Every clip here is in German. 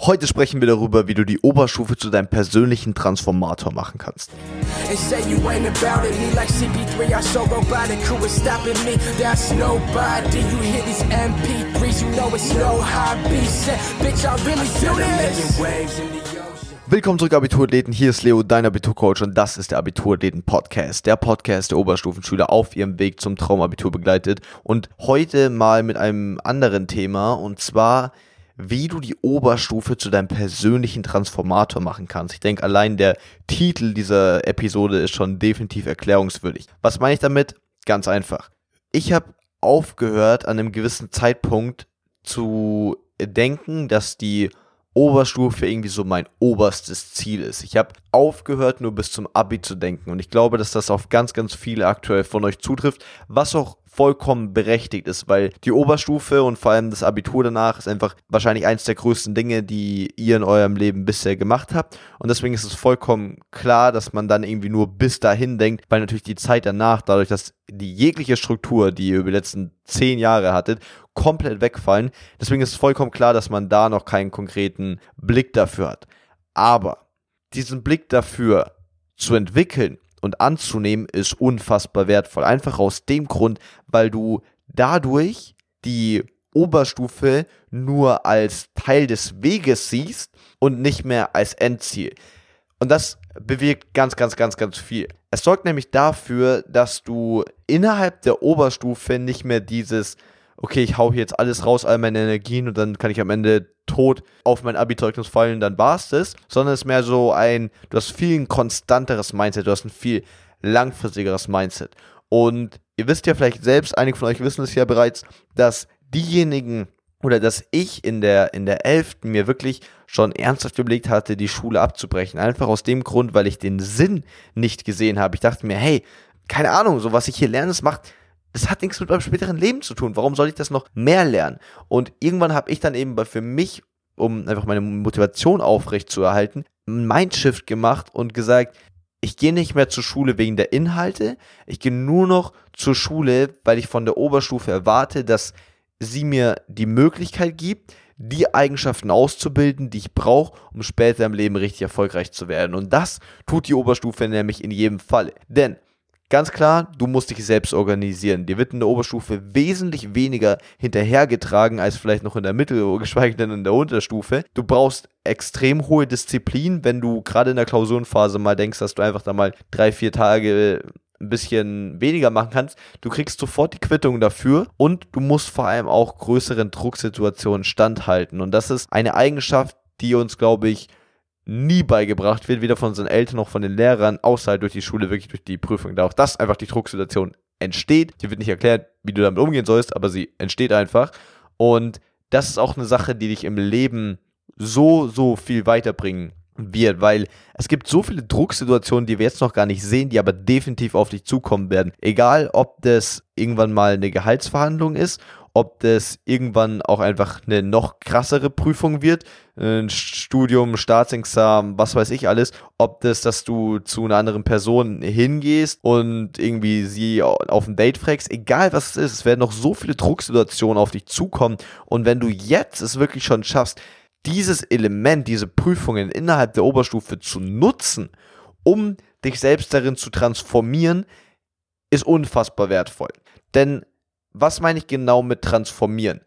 Heute sprechen wir darüber, wie du die Oberstufe zu deinem persönlichen Transformator machen kannst. Willkommen zurück, Abiturathleten. Hier ist Leo, dein Abiturcoach, und das ist der Abiturathleten-Podcast. Der Podcast der Oberstufenschüler auf ihrem Weg zum Traumabitur begleitet. Und heute mal mit einem anderen Thema, und zwar wie du die Oberstufe zu deinem persönlichen Transformator machen kannst. Ich denke, allein der Titel dieser Episode ist schon definitiv erklärungswürdig. Was meine ich damit? Ganz einfach. Ich habe aufgehört, an einem gewissen Zeitpunkt zu denken, dass die Oberstufe irgendwie so mein oberstes Ziel ist. Ich habe aufgehört, nur bis zum Abi zu denken. Und ich glaube, dass das auf ganz, ganz viele aktuell von euch zutrifft, was auch vollkommen berechtigt ist, weil die Oberstufe und vor allem das Abitur danach ist einfach wahrscheinlich eins der größten Dinge, die ihr in eurem Leben bisher gemacht habt. Und deswegen ist es vollkommen klar, dass man dann irgendwie nur bis dahin denkt, weil natürlich die Zeit danach, dadurch, dass die jegliche Struktur, die ihr über die letzten zehn Jahre hattet, komplett wegfallen. Deswegen ist es vollkommen klar, dass man da noch keinen konkreten Blick dafür hat. Aber diesen Blick dafür zu entwickeln, und anzunehmen ist unfassbar wertvoll. Einfach aus dem Grund, weil du dadurch die Oberstufe nur als Teil des Weges siehst und nicht mehr als Endziel. Und das bewirkt ganz, ganz, ganz, ganz viel. Es sorgt nämlich dafür, dass du innerhalb der Oberstufe nicht mehr dieses okay, ich hau hier jetzt alles raus, all meine Energien und dann kann ich am Ende tot auf mein Abi-Zeugnis fallen, dann war's das, sondern es ist mehr so ein, du hast viel ein konstanteres Mindset, du hast ein viel langfristigeres Mindset. Und ihr wisst ja vielleicht selbst, einige von euch wissen es ja bereits, dass diejenigen oder dass ich in der, in der 11. mir wirklich schon ernsthaft überlegt hatte, die Schule abzubrechen. Einfach aus dem Grund, weil ich den Sinn nicht gesehen habe. Ich dachte mir, hey, keine Ahnung, so was ich hier lerne, das macht das hat nichts mit meinem späteren Leben zu tun. Warum soll ich das noch mehr lernen? Und irgendwann habe ich dann eben für mich, um einfach meine Motivation aufrecht zu erhalten, ein Mindshift gemacht und gesagt, ich gehe nicht mehr zur Schule wegen der Inhalte, ich gehe nur noch zur Schule, weil ich von der Oberstufe erwarte, dass sie mir die Möglichkeit gibt, die Eigenschaften auszubilden, die ich brauche, um später im Leben richtig erfolgreich zu werden. Und das tut die Oberstufe nämlich in jedem Fall. Denn Ganz klar, du musst dich selbst organisieren. Dir wird in der Oberstufe wesentlich weniger hinterhergetragen als vielleicht noch in der Mittel, geschweige denn in der Unterstufe. Du brauchst extrem hohe Disziplin, wenn du gerade in der Klausurenphase mal denkst, dass du einfach da mal drei, vier Tage ein bisschen weniger machen kannst. Du kriegst sofort die Quittung dafür und du musst vor allem auch größeren Drucksituationen standhalten. Und das ist eine Eigenschaft, die uns, glaube ich, nie beigebracht wird, weder von unseren Eltern noch von den Lehrern, außer halt durch die Schule, wirklich durch die Prüfung. Da auch das einfach die Drucksituation entsteht. Dir wird nicht erklärt, wie du damit umgehen sollst, aber sie entsteht einfach. Und das ist auch eine Sache, die dich im Leben so, so viel weiterbringen wird, weil es gibt so viele Drucksituationen, die wir jetzt noch gar nicht sehen, die aber definitiv auf dich zukommen werden. Egal, ob das irgendwann mal eine Gehaltsverhandlung ist ob das irgendwann auch einfach eine noch krassere Prüfung wird, ein Studium, Staatsexamen, was weiß ich alles, ob das, dass du zu einer anderen Person hingehst und irgendwie sie auf ein Date fragst, egal was es ist, es werden noch so viele Drucksituationen auf dich zukommen. Und wenn du jetzt es wirklich schon schaffst, dieses Element, diese Prüfungen innerhalb der Oberstufe zu nutzen, um dich selbst darin zu transformieren, ist unfassbar wertvoll. Denn was meine ich genau mit transformieren?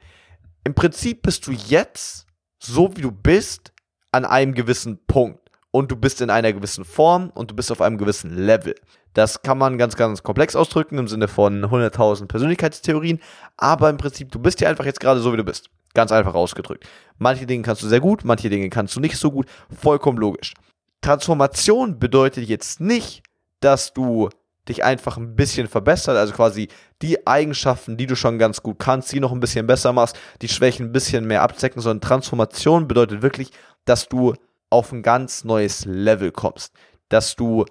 Im Prinzip bist du jetzt, so wie du bist, an einem gewissen Punkt. Und du bist in einer gewissen Form und du bist auf einem gewissen Level. Das kann man ganz, ganz komplex ausdrücken im Sinne von 100.000 Persönlichkeitstheorien. Aber im Prinzip, du bist ja einfach jetzt gerade so, wie du bist. Ganz einfach ausgedrückt. Manche Dinge kannst du sehr gut, manche Dinge kannst du nicht so gut. Vollkommen logisch. Transformation bedeutet jetzt nicht, dass du dich einfach ein bisschen verbessert, also quasi die Eigenschaften, die du schon ganz gut kannst, die noch ein bisschen besser machst, die Schwächen ein bisschen mehr abzecken, sondern Transformation bedeutet wirklich, dass du auf ein ganz neues Level kommst, dass du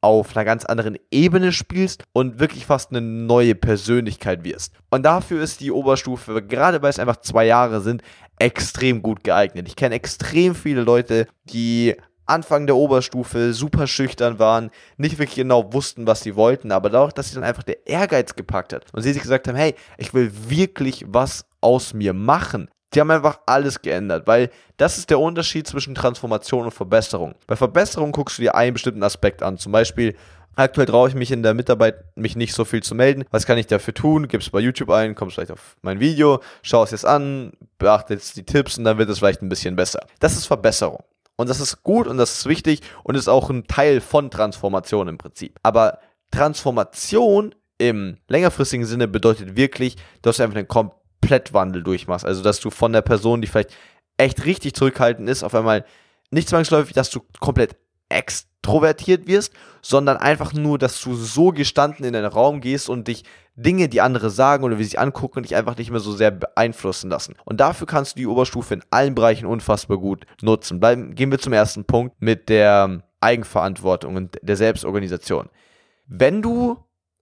auf einer ganz anderen Ebene spielst und wirklich fast eine neue Persönlichkeit wirst. Und dafür ist die Oberstufe, gerade weil es einfach zwei Jahre sind, extrem gut geeignet. Ich kenne extrem viele Leute, die Anfang der Oberstufe super schüchtern waren, nicht wirklich genau wussten, was sie wollten, aber dadurch, dass sie dann einfach der Ehrgeiz gepackt hat und sie sich gesagt haben, hey, ich will wirklich was aus mir machen, Die haben einfach alles geändert, weil das ist der Unterschied zwischen Transformation und Verbesserung. Bei Verbesserung guckst du dir einen bestimmten Aspekt an. Zum Beispiel, Aktuell traue ich mich in der Mitarbeit, mich nicht so viel zu melden. Was kann ich dafür tun? Gib's bei YouTube ein, kommst vielleicht auf mein Video, schau es jetzt an, beachte jetzt die Tipps und dann wird es vielleicht ein bisschen besser. Das ist Verbesserung. Und das ist gut und das ist wichtig und ist auch ein Teil von Transformation im Prinzip. Aber Transformation im längerfristigen Sinne bedeutet wirklich, dass du einfach einen Komplettwandel durchmachst. Also, dass du von der Person, die vielleicht echt richtig zurückhaltend ist, auf einmal nicht zwangsläufig, dass du komplett extrovertiert wirst, sondern einfach nur, dass du so gestanden in den Raum gehst und dich Dinge, die andere sagen oder wie sie sich angucken, dich einfach nicht mehr so sehr beeinflussen lassen. Und dafür kannst du die Oberstufe in allen Bereichen unfassbar gut nutzen. Bleiben, gehen wir zum ersten Punkt mit der Eigenverantwortung und der Selbstorganisation. Wenn du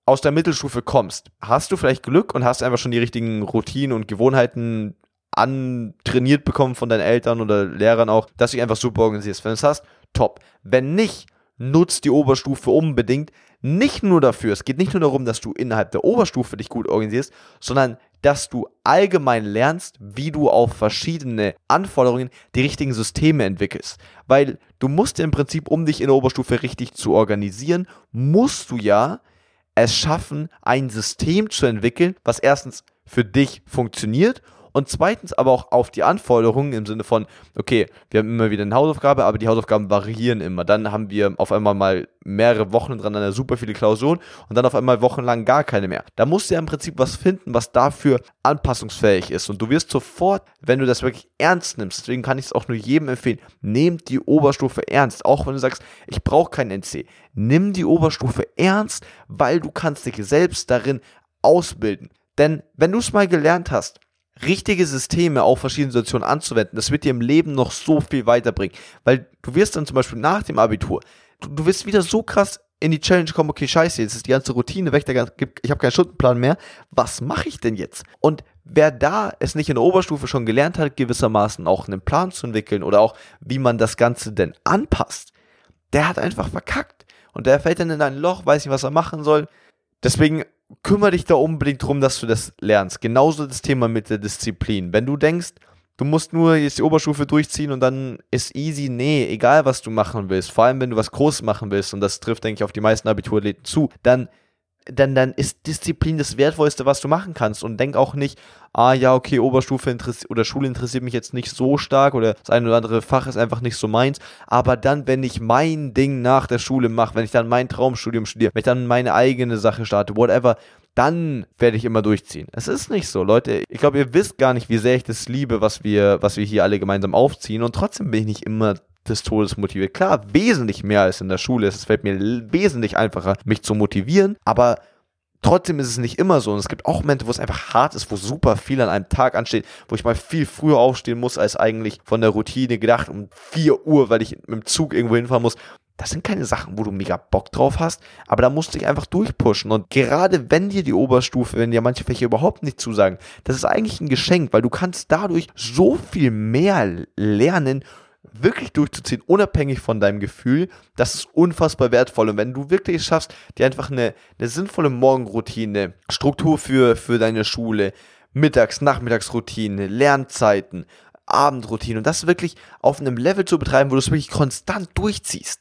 aus der Mittelstufe kommst, hast du vielleicht Glück und hast einfach schon die richtigen Routinen und Gewohnheiten antrainiert bekommen von deinen Eltern oder Lehrern auch, dass du dich einfach super organisierst. Wenn du es hast, top. Wenn nicht, nutzt die Oberstufe unbedingt. Nicht nur dafür, es geht nicht nur darum, dass du innerhalb der Oberstufe dich gut organisierst, sondern dass du allgemein lernst, wie du auf verschiedene Anforderungen die richtigen Systeme entwickelst. Weil du musst im Prinzip, um dich in der Oberstufe richtig zu organisieren, musst du ja es schaffen, ein System zu entwickeln, was erstens für dich funktioniert und zweitens aber auch auf die Anforderungen im Sinne von, okay, wir haben immer wieder eine Hausaufgabe, aber die Hausaufgaben variieren immer. Dann haben wir auf einmal mal mehrere Wochen dran super viele Klausuren und dann auf einmal wochenlang gar keine mehr. Da musst du ja im Prinzip was finden, was dafür anpassungsfähig ist. Und du wirst sofort, wenn du das wirklich ernst nimmst, deswegen kann ich es auch nur jedem empfehlen, nehmt die Oberstufe ernst. Auch wenn du sagst, ich brauche kein NC. Nimm die Oberstufe ernst, weil du kannst dich selbst darin ausbilden. Denn wenn du es mal gelernt hast, richtige Systeme auf verschiedene Situationen anzuwenden, das wird dir im Leben noch so viel weiterbringen. Weil du wirst dann zum Beispiel nach dem Abitur, du, du wirst wieder so krass in die Challenge kommen, okay, scheiße, jetzt ist die ganze Routine weg, ich habe keinen Stundenplan mehr, was mache ich denn jetzt? Und wer da es nicht in der Oberstufe schon gelernt hat, gewissermaßen auch einen Plan zu entwickeln oder auch wie man das Ganze denn anpasst, der hat einfach verkackt. Und der fällt dann in ein Loch, weiß nicht, was er machen soll. Deswegen kümmere dich da unbedingt drum, dass du das lernst. Genauso das Thema mit der Disziplin. Wenn du denkst, du musst nur jetzt die Oberstufe durchziehen und dann ist easy, nee, egal was du machen willst, vor allem wenn du was Großes machen willst, und das trifft, denke ich, auf die meisten Abiturathleten zu, dann dann, dann ist Disziplin das Wertvollste, was du machen kannst. Und denk auch nicht, ah ja, okay, Oberstufe oder Schule interessiert mich jetzt nicht so stark oder das eine oder andere Fach ist einfach nicht so meins. Aber dann, wenn ich mein Ding nach der Schule mache, wenn ich dann mein Traumstudium studiere, wenn ich dann meine eigene Sache starte, whatever, dann werde ich immer durchziehen. Es ist nicht so, Leute. Ich glaube, ihr wisst gar nicht, wie sehr ich das liebe, was wir, was wir hier alle gemeinsam aufziehen. Und trotzdem bin ich nicht immer des Todes motiviert. Klar, wesentlich mehr als in der Schule. Es fällt mir wesentlich einfacher, mich zu motivieren. Aber Trotzdem ist es nicht immer so. Und es gibt auch Momente, wo es einfach hart ist, wo super viel an einem Tag ansteht, wo ich mal viel früher aufstehen muss, als eigentlich von der Routine gedacht, um 4 Uhr, weil ich mit dem Zug irgendwo hinfahren muss. Das sind keine Sachen, wo du mega Bock drauf hast, aber da musst du dich einfach durchpushen. Und gerade wenn dir die Oberstufe, wenn dir manche Fächer überhaupt nicht zusagen, das ist eigentlich ein Geschenk, weil du kannst dadurch so viel mehr lernen, wirklich durchzuziehen, unabhängig von deinem Gefühl. Das ist unfassbar wertvoll. Und wenn du wirklich schaffst, dir einfach eine, eine sinnvolle Morgenroutine, Struktur für, für deine Schule, Mittags-, Nachmittagsroutine, Lernzeiten, Abendroutine und das wirklich auf einem Level zu betreiben, wo du es wirklich konstant durchziehst.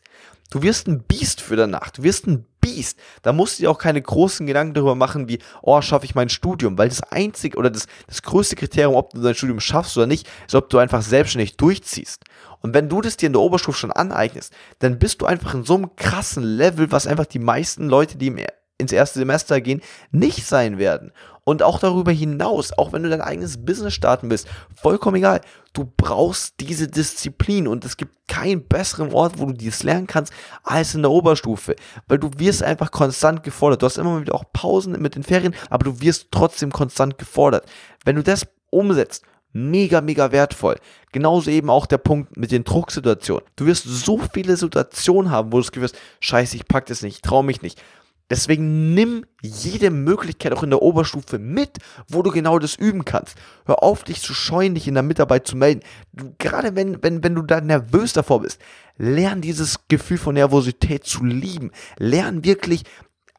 Du wirst ein Biest für danach. Du wirst ein Biest. Da musst du dir auch keine großen Gedanken darüber machen, wie, oh, schaffe ich mein Studium? Weil das einzige oder das, das größte Kriterium, ob du dein Studium schaffst oder nicht, ist, ob du einfach selbstständig durchziehst. Und wenn du das dir in der Oberstufe schon aneignest, dann bist du einfach in so einem krassen Level, was einfach die meisten Leute, die im ins erste Semester gehen, nicht sein werden. Und auch darüber hinaus, auch wenn du dein eigenes Business starten willst, vollkommen egal. Du brauchst diese Disziplin und es gibt keinen besseren Ort, wo du dies lernen kannst, als in der Oberstufe. Weil du wirst einfach konstant gefordert. Du hast immer wieder auch Pausen mit den Ferien, aber du wirst trotzdem konstant gefordert. Wenn du das umsetzt, mega, mega wertvoll. Genauso eben auch der Punkt mit den Drucksituationen. Du wirst so viele Situationen haben, wo du das Gefühl hast, scheiße, ich pack das nicht, ich trau mich nicht. Deswegen nimm jede Möglichkeit auch in der Oberstufe mit, wo du genau das üben kannst. Hör auf, dich zu scheuen, dich in der Mitarbeit zu melden. Du, gerade wenn, wenn, wenn du da nervös davor bist, lern dieses Gefühl von Nervosität zu lieben. Lern wirklich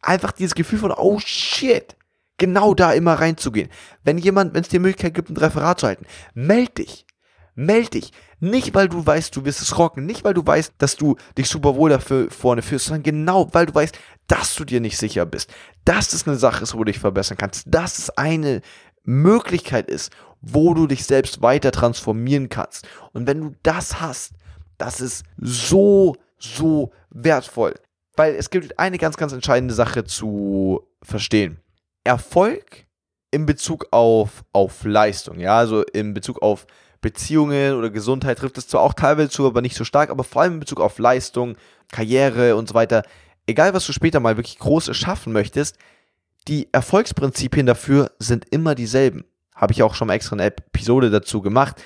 einfach dieses Gefühl von, oh shit, genau da immer reinzugehen. Wenn jemand, wenn es dir Möglichkeit gibt, ein Referat zu halten, meld dich. Meld dich. Nicht, weil du weißt, du wirst es rocken. Nicht, weil du weißt, dass du dich super wohl dafür vorne führst, sondern genau, weil du weißt, dass du dir nicht sicher bist. Dass es eine Sache ist, wo du dich verbessern kannst. Dass es eine Möglichkeit ist, wo du dich selbst weiter transformieren kannst. Und wenn du das hast, das ist so, so wertvoll. Weil es gibt eine ganz, ganz entscheidende Sache zu verstehen. Erfolg in Bezug auf, auf Leistung, ja, also in Bezug auf Beziehungen oder Gesundheit trifft es zwar auch teilweise zu, aber nicht so stark, aber vor allem in Bezug auf Leistung, Karriere und so weiter. Egal, was du später mal wirklich Großes schaffen möchtest, die Erfolgsprinzipien dafür sind immer dieselben. Habe ich auch schon mal extra eine Episode dazu gemacht.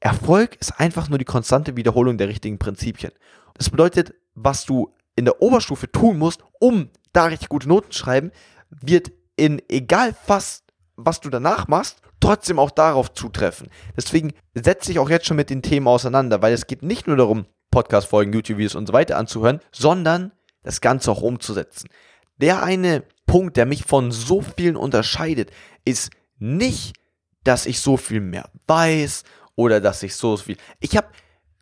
Erfolg ist einfach nur die konstante Wiederholung der richtigen Prinzipien. Das bedeutet, was du in der Oberstufe tun musst, um da richtig gute Noten zu schreiben, wird in egal was, was du danach machst, trotzdem auch darauf zutreffen. Deswegen setze ich auch jetzt schon mit den Themen auseinander, weil es geht nicht nur darum, Podcast-Folgen, YouTube-Videos und so weiter anzuhören, sondern das Ganze auch umzusetzen. Der eine Punkt, der mich von so vielen unterscheidet, ist nicht, dass ich so viel mehr weiß oder dass ich so viel. Ich habe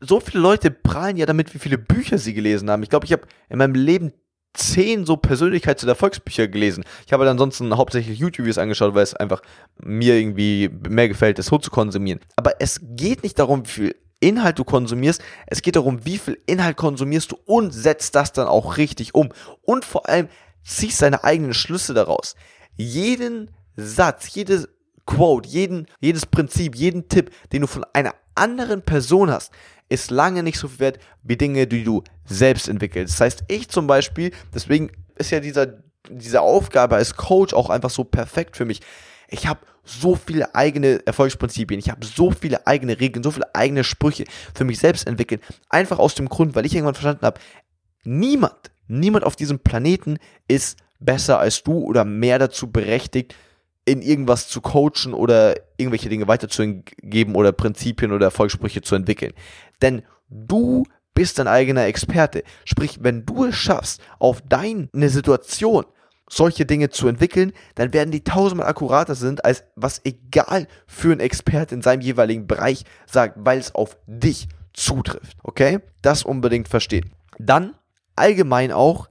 so viele Leute prahlen ja damit, wie viele Bücher sie gelesen haben. Ich glaube, ich habe in meinem Leben zehn so Persönlichkeits- oder Erfolgsbücher gelesen. Ich habe dann ansonsten hauptsächlich YouTube-Videos angeschaut, weil es einfach mir irgendwie mehr gefällt, das so zu konsumieren. Aber es geht nicht darum, wie viel Inhalt du konsumierst, es geht darum, wie viel Inhalt konsumierst du und setzt das dann auch richtig um. Und vor allem ziehst deine eigenen Schlüsse daraus. Jeden Satz, jedes Quote, jeden, jedes Prinzip, jeden Tipp, den du von einer anderen Person hast, ist lange nicht so viel wert wie Dinge, die du selbst entwickelst. Das heißt, ich zum Beispiel, deswegen ist ja dieser, diese Aufgabe als Coach auch einfach so perfekt für mich. Ich habe so viele eigene Erfolgsprinzipien, ich habe so viele eigene Regeln, so viele eigene Sprüche für mich selbst entwickelt. Einfach aus dem Grund, weil ich irgendwann verstanden habe, niemand, niemand auf diesem Planeten ist besser als du oder mehr dazu berechtigt, in irgendwas zu coachen oder irgendwelche Dinge weiterzugeben oder Prinzipien oder Erfolgssprüche zu entwickeln. Denn du bist dein eigener Experte. Sprich, wenn du es schaffst, auf deine Situation solche Dinge zu entwickeln, dann werden die tausendmal akkurater sind, als was egal für ein Experte in seinem jeweiligen Bereich sagt, weil es auf dich zutrifft. Okay? Das unbedingt verstehen. Dann allgemein auch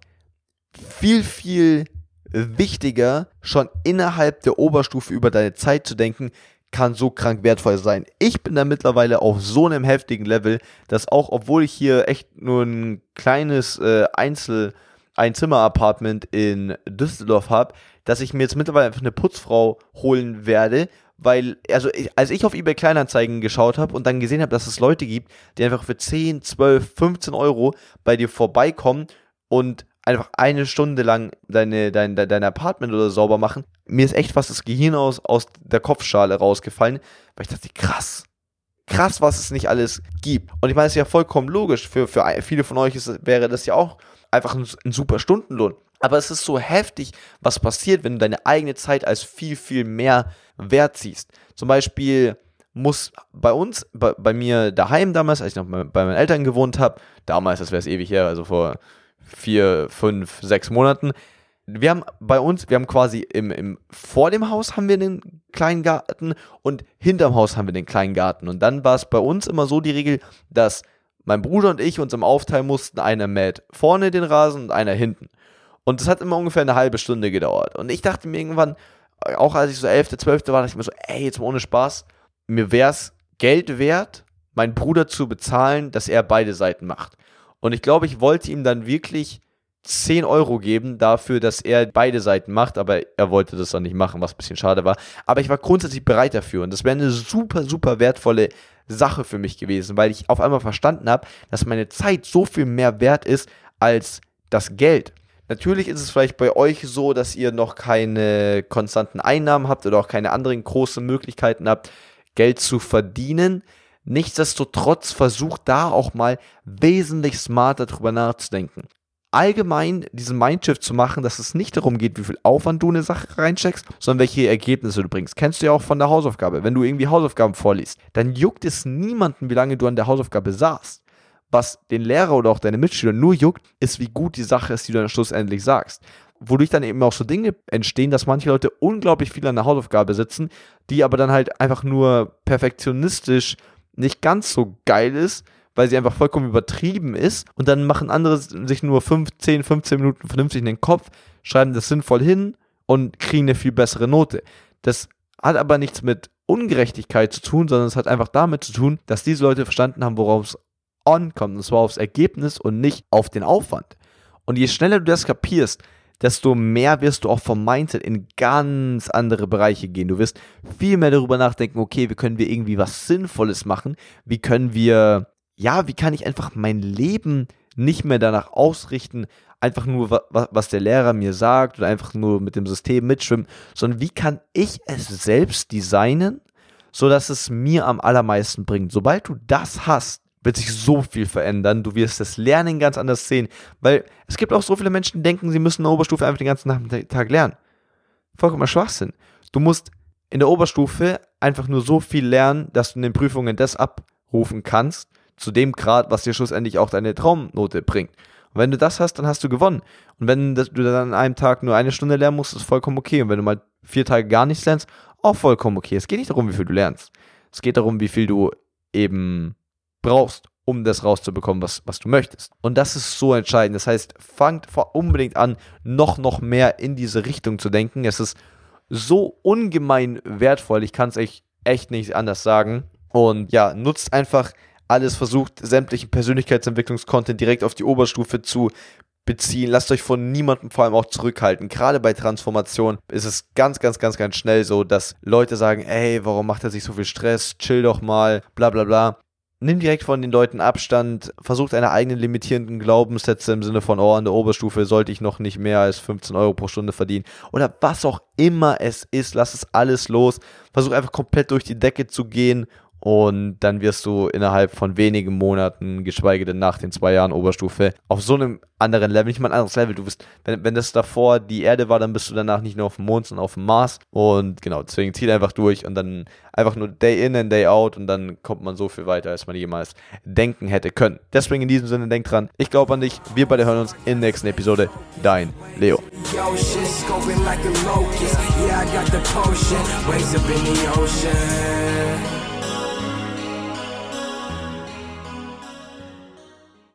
viel, viel wichtiger, schon innerhalb der Oberstufe über deine Zeit zu denken, kann so krank wertvoll sein. Ich bin da mittlerweile auf so einem heftigen Level, dass auch, obwohl ich hier echt nur ein kleines äh, Einzel- Einzimmer-Apartment in Düsseldorf habe, dass ich mir jetzt mittlerweile einfach eine Putzfrau holen werde, weil, also ich, als ich auf eBay Kleinanzeigen geschaut habe und dann gesehen habe, dass es Leute gibt, die einfach für 10, 12, 15 Euro bei dir vorbeikommen und einfach eine Stunde lang deine, dein, dein Apartment oder sauber machen. Mir ist echt fast das Gehirn aus, aus der Kopfschale rausgefallen, weil ich dachte, krass. Krass, was es nicht alles gibt. Und ich meine, es ist ja vollkommen logisch. Für, für viele von euch ist, wäre das ja auch einfach ein, ein super Stundenlohn. Aber es ist so heftig, was passiert, wenn du deine eigene Zeit als viel, viel mehr wert siehst. Zum Beispiel muss bei uns, bei, bei mir daheim damals, als ich noch bei meinen Eltern gewohnt habe, damals, das wäre es ewig her, also vor vier, fünf, sechs Monaten. Wir haben bei uns, wir haben quasi im, im, vor dem Haus haben wir einen kleinen Garten und hinterm Haus haben wir den kleinen Garten. Und dann war es bei uns immer so die Regel, dass mein Bruder und ich uns im aufteilen mussten, einer mäht vorne den Rasen und einer hinten. Und das hat immer ungefähr eine halbe Stunde gedauert. Und ich dachte mir irgendwann, auch als ich so 11., 12. war, dachte ich mir so, ey, jetzt mal ohne Spaß, mir wäre es Geld wert, meinen Bruder zu bezahlen, dass er beide Seiten macht. Und ich glaube, ich wollte ihm dann wirklich 10 Euro geben dafür, dass er beide Seiten macht, aber er wollte das dann nicht machen, was ein bisschen schade war. Aber ich war grundsätzlich bereit dafür und das wäre eine super, super wertvolle Sache für mich gewesen, weil ich auf einmal verstanden habe, dass meine Zeit so viel mehr wert ist als das Geld. Natürlich ist es vielleicht bei euch so, dass ihr noch keine konstanten Einnahmen habt oder auch keine anderen großen Möglichkeiten habt, Geld zu verdienen. Nichtsdestotrotz versucht da auch mal wesentlich smarter drüber nachzudenken. Allgemein diesen Mindshift zu machen, dass es nicht darum geht, wie viel Aufwand du in eine Sache reinsteckst, sondern welche Ergebnisse du bringst. Kennst du ja auch von der Hausaufgabe. Wenn du irgendwie Hausaufgaben vorliest, dann juckt es niemanden, wie lange du an der Hausaufgabe saßt. Was den Lehrer oder auch deine Mitschüler nur juckt, ist, wie gut die Sache ist, die du dann schlussendlich sagst. wodurch dann eben auch so Dinge entstehen, dass manche Leute unglaublich viel an der Hausaufgabe sitzen, die aber dann halt einfach nur perfektionistisch nicht ganz so geil ist, weil sie einfach vollkommen übertrieben ist. Und dann machen andere sich nur 5, 10, 15 Minuten vernünftig in den Kopf, schreiben das sinnvoll hin und kriegen eine viel bessere Note. Das hat aber nichts mit Ungerechtigkeit zu tun, sondern es hat einfach damit zu tun, dass diese Leute verstanden haben, worauf es ankommt. Und zwar aufs Ergebnis und nicht auf den Aufwand. Und je schneller du das kapierst, desto mehr wirst du auch vom Mindset in ganz andere Bereiche gehen. Du wirst viel mehr darüber nachdenken, okay, wie können wir irgendwie was Sinnvolles machen? Wie können wir, ja, wie kann ich einfach mein Leben nicht mehr danach ausrichten, einfach nur, was der Lehrer mir sagt oder einfach nur mit dem System mitschwimmen, sondern wie kann ich es selbst designen, sodass es mir am allermeisten bringt. Sobald du das hast, wird sich so viel verändern. Du wirst das Lernen ganz anders sehen. Weil es gibt auch so viele Menschen, die denken, sie müssen in der Oberstufe einfach den ganzen Tag lernen. Vollkommener Schwachsinn. Du musst in der Oberstufe einfach nur so viel lernen, dass du in den Prüfungen das abrufen kannst, zu dem Grad, was dir schlussendlich auch deine Traumnote bringt. Und wenn du das hast, dann hast du gewonnen. Und wenn du dann an einem Tag nur eine Stunde lernen musst, ist vollkommen okay. Und wenn du mal vier Tage gar nichts lernst, auch vollkommen okay. Es geht nicht darum, wie viel du lernst. Es geht darum, wie viel du eben brauchst, um das rauszubekommen, was, was du möchtest. Und das ist so entscheidend. Das heißt, fangt unbedingt an, noch, noch mehr in diese Richtung zu denken. Es ist so ungemein wertvoll. Ich kann es echt, echt nicht anders sagen. Und ja, nutzt einfach alles, versucht sämtlichen Persönlichkeitsentwicklungskontent direkt auf die Oberstufe zu beziehen. Lasst euch von niemandem vor allem auch zurückhalten. Gerade bei Transformation ist es ganz, ganz, ganz, ganz schnell so, dass Leute sagen, ey, warum macht er sich so viel Stress? Chill doch mal, bla bla bla nimm direkt von den Leuten Abstand, versuch deine eigenen limitierenden Glaubenssätze im Sinne von, oh, an der Oberstufe sollte ich noch nicht mehr als 15 Euro pro Stunde verdienen oder was auch immer es ist, lass es alles los, versuch einfach komplett durch die Decke zu gehen und dann wirst du innerhalb von wenigen Monaten, geschweige denn nach den zwei Jahren Oberstufe, auf so einem anderen Level, nicht mal ein anderes Level. Du bist, wenn, wenn das davor die Erde war, dann bist du danach nicht nur auf dem Mond, sondern auf dem Mars. Und genau, deswegen zieh einfach durch und dann einfach nur Day in and Day out und dann kommt man so viel weiter, als man jemals denken hätte können. Deswegen in diesem Sinne, denk dran, ich glaube an dich. Wir beide hören uns in der nächsten Episode. Dein Leo. Yo,